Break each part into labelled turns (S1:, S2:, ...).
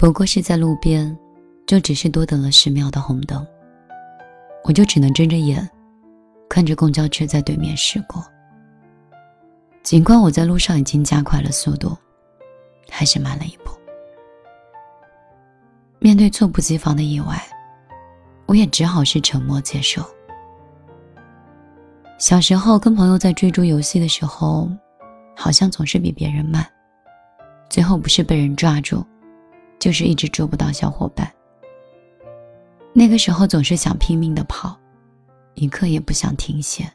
S1: 不过是在路边，就只是多等了十秒的红灯，我就只能睁着眼，看着公交车在对面驶过。尽管我在路上已经加快了速度，还是慢了一步。面对猝不及防的意外，我也只好是沉默接受。小时候跟朋友在追逐游戏的时候，好像总是比别人慢，最后不是被人抓住。就是一直捉不到小伙伴。那个时候总是想拼命的跑，一刻也不想停歇。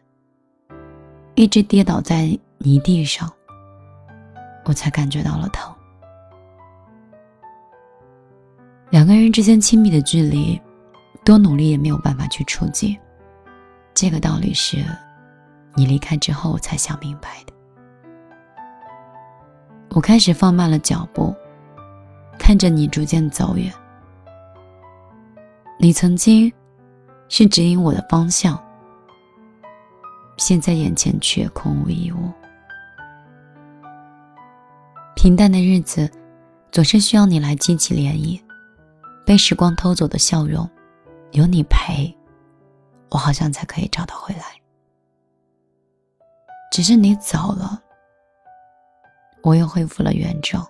S1: 一直跌倒在泥地上，我才感觉到了疼。两个人之间亲密的距离，多努力也没有办法去触及。这个道理是，你离开之后我才想明白的。我开始放慢了脚步。看着你逐渐走远，你曾经是指引我的方向，现在眼前却空无一物。平淡的日子总是需要你来激起涟漪，被时光偷走的笑容，有你陪，我好像才可以找到回来。只是你走了，我又恢复了原状。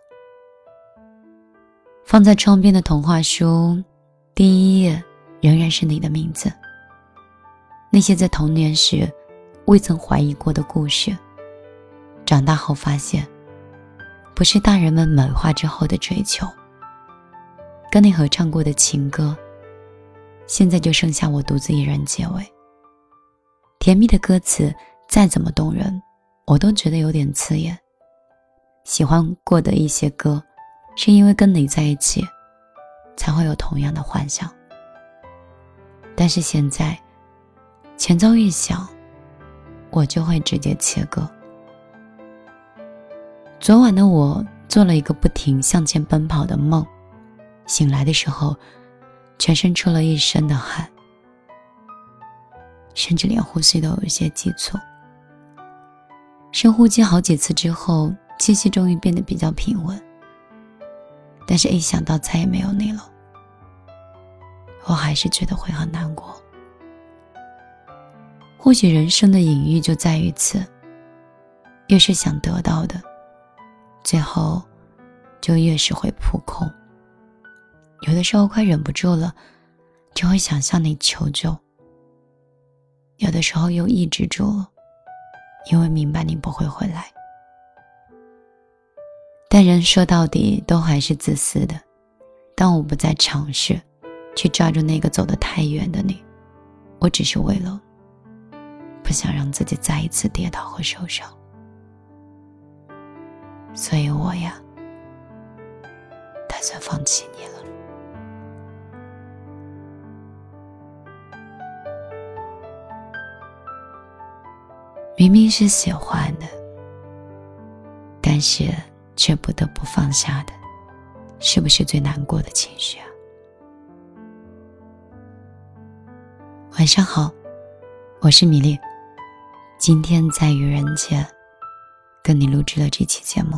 S1: 放在窗边的童话书，第一页仍然是你的名字。那些在童年时未曾怀疑过的故事，长大后发现，不是大人们美化之后的追求。跟你合唱过的情歌，现在就剩下我独自一人结尾。甜蜜的歌词再怎么动人，我都觉得有点刺眼。喜欢过的一些歌。是因为跟你在一起，才会有同样的幻想。但是现在，前奏一响，我就会直接切割。昨晚的我做了一个不停向前奔跑的梦，醒来的时候，全身出了一身的汗，甚至连呼吸都有些急促。深呼吸好几次之后，气息终于变得比较平稳。但是，一想到再也没有你了，我还是觉得会很难过。或许人生的隐喻就在于此：越是想得到的，最后就越是会扑空。有的时候快忍不住了，就会想向你求救；有的时候又抑制住了，因为明白你不会回来。但人说到底都还是自私的。当我不再尝试去抓住那个走得太远的你，我只是为了不想让自己再一次跌倒和受伤。所以我呀，打算放弃你了。明明是喜欢的，但是。却不得不放下的，是不是最难过的情绪啊？晚上好，我是米粒，今天在愚人节跟你录制了这期节目，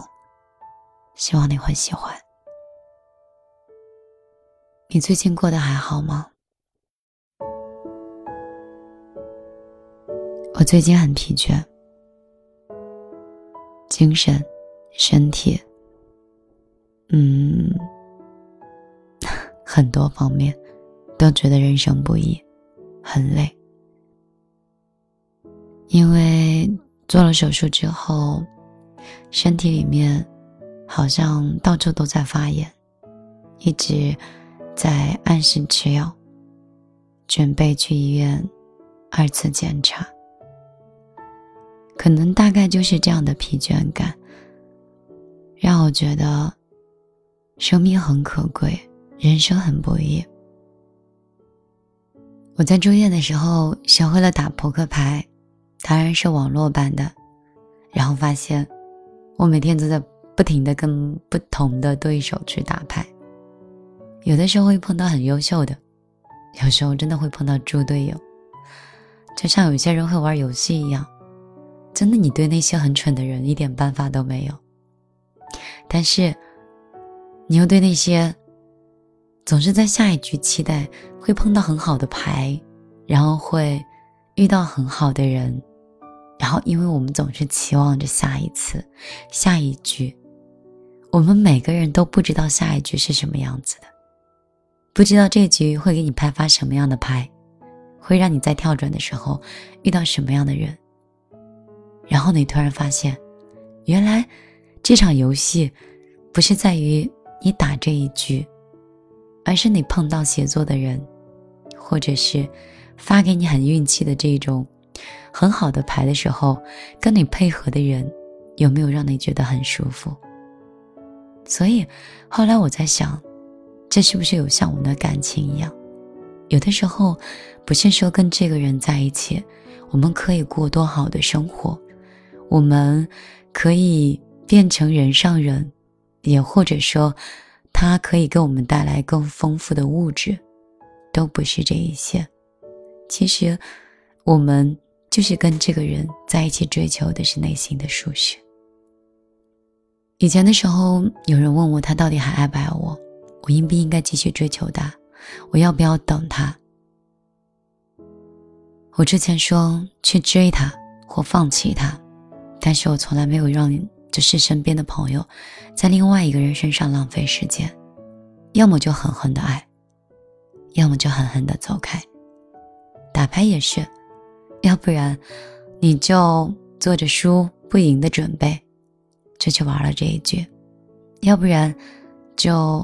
S1: 希望你会喜欢。你最近过得还好吗？我最近很疲倦，精神。身体，嗯，很多方面都觉得人生不易，很累。因为做了手术之后，身体里面好像到处都在发炎，一直在按时吃药，准备去医院二次检查。可能大概就是这样的疲倦感。让我觉得，生命很可贵，人生很不易。我在住院的时候学会了打扑克牌，当然是网络版的。然后发现，我每天都在不停的跟不同的对手去打牌。有的时候会碰到很优秀的，有时候真的会碰到猪队友。就像有些人会玩游戏一样，真的，你对那些很蠢的人一点办法都没有。但是，你又对那些总是在下一局期待会碰到很好的牌，然后会遇到很好的人，然后因为我们总是期望着下一次、下一局，我们每个人都不知道下一局是什么样子的，不知道这局会给你派发什么样的牌，会让你在跳转的时候遇到什么样的人，然后你突然发现，原来这场游戏不是在于你打这一局。而是你碰到写作的人，或者是发给你很运气的这种很好的牌的时候，跟你配合的人有没有让你觉得很舒服？所以后来我在想，这是不是有像我们的感情一样？有的时候不是说跟这个人在一起，我们可以过多好的生活，我们可以变成人上人，也或者说。它可以给我们带来更丰富的物质，都不是这一些。其实，我们就是跟这个人在一起，追求的是内心的舒适。以前的时候，有人问我他到底还爱不爱我，我应不应该继续追求他，我要不要等他？我之前说去追他或放弃他，但是我从来没有让。就是身边的朋友，在另外一个人身上浪费时间，要么就狠狠的爱，要么就狠狠的走开。打牌也是，要不然你就做着输不赢的准备，就去玩了这一局；要不然就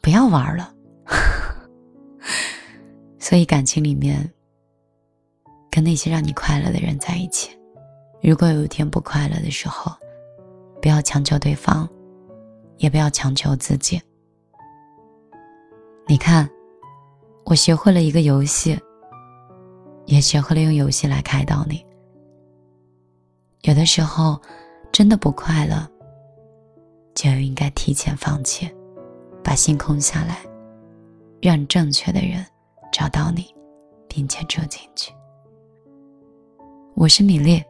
S1: 不要玩了。所以感情里面，跟那些让你快乐的人在一起。如果有一天不快乐的时候，不要强求对方，也不要强求自己。你看，我学会了一个游戏，也学会了用游戏来开导你。有的时候，真的不快乐，就应该提前放弃，把心空下来，让正确的人找到你，并且住进去。我是米粒。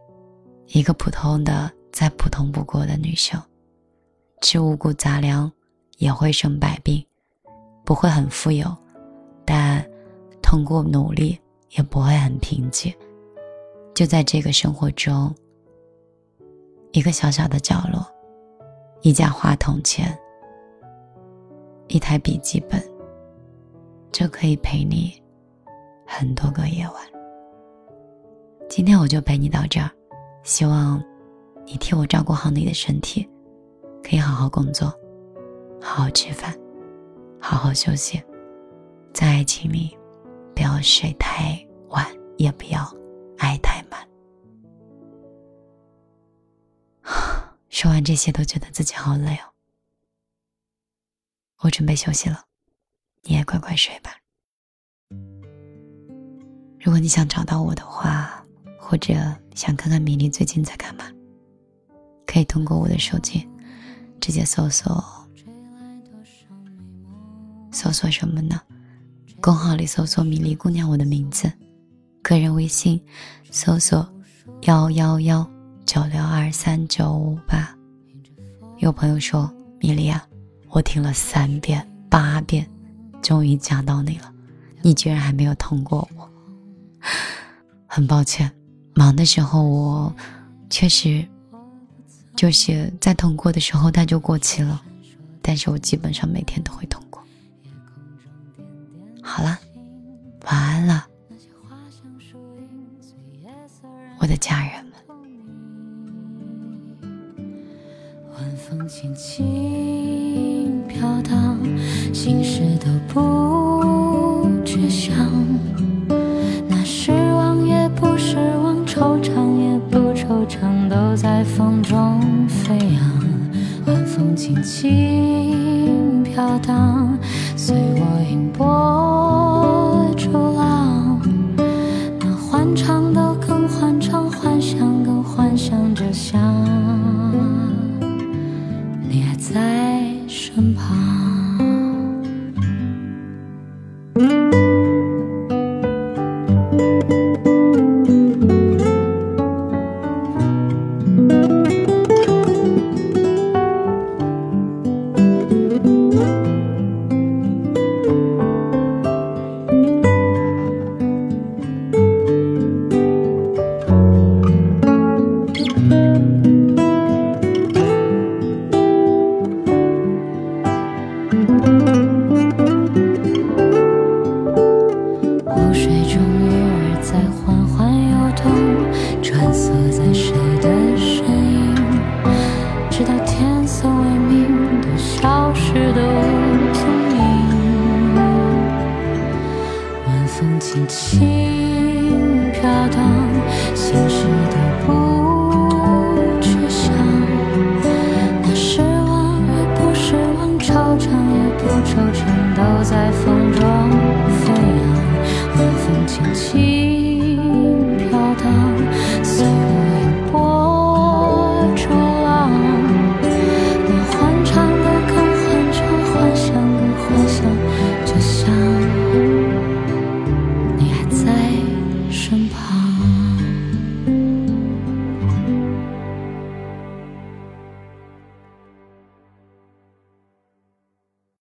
S1: 一个普通的、再普通不过的女生，吃五谷杂粮也会生百病，不会很富有，但通过努力也不会很贫瘠。就在这个生活中，一个小小的角落，一架话筒前，一台笔记本，就可以陪你很多个夜晚。今天我就陪你到这儿。希望你替我照顾好你的身体，可以好好工作，好好吃饭，好好休息，在爱情里不要睡太晚，也不要爱太满。说完这些，都觉得自己好累哦。我准备休息了，你也乖乖睡吧。如果你想找到我的话。或者想看看米粒最近在干嘛，可以通过我的手机直接搜索，搜索什么呢？公号里搜索“米粒姑娘”我的名字，个人微信搜索幺幺幺九六二三九五八。有朋友说：“米粒啊，我听了三遍八遍，终于加到你了，你居然还没有通过我，很抱歉。”忙的时候，我确实就是在通过的时候它就过期了，但是我基本上每天都会通过。好了，晚安了，我的家人们。晚风轻轻飘荡，心事都不觉想。轻飘荡，随我吟波逐浪。那
S2: 欢畅的更欢畅，幻想更幻想着想，你还在。风轻轻飘荡，心事都不去想。那
S1: 失望也不失望，惆怅也不惆怅，都在风中飞扬。晚风轻轻飘荡，随波逐。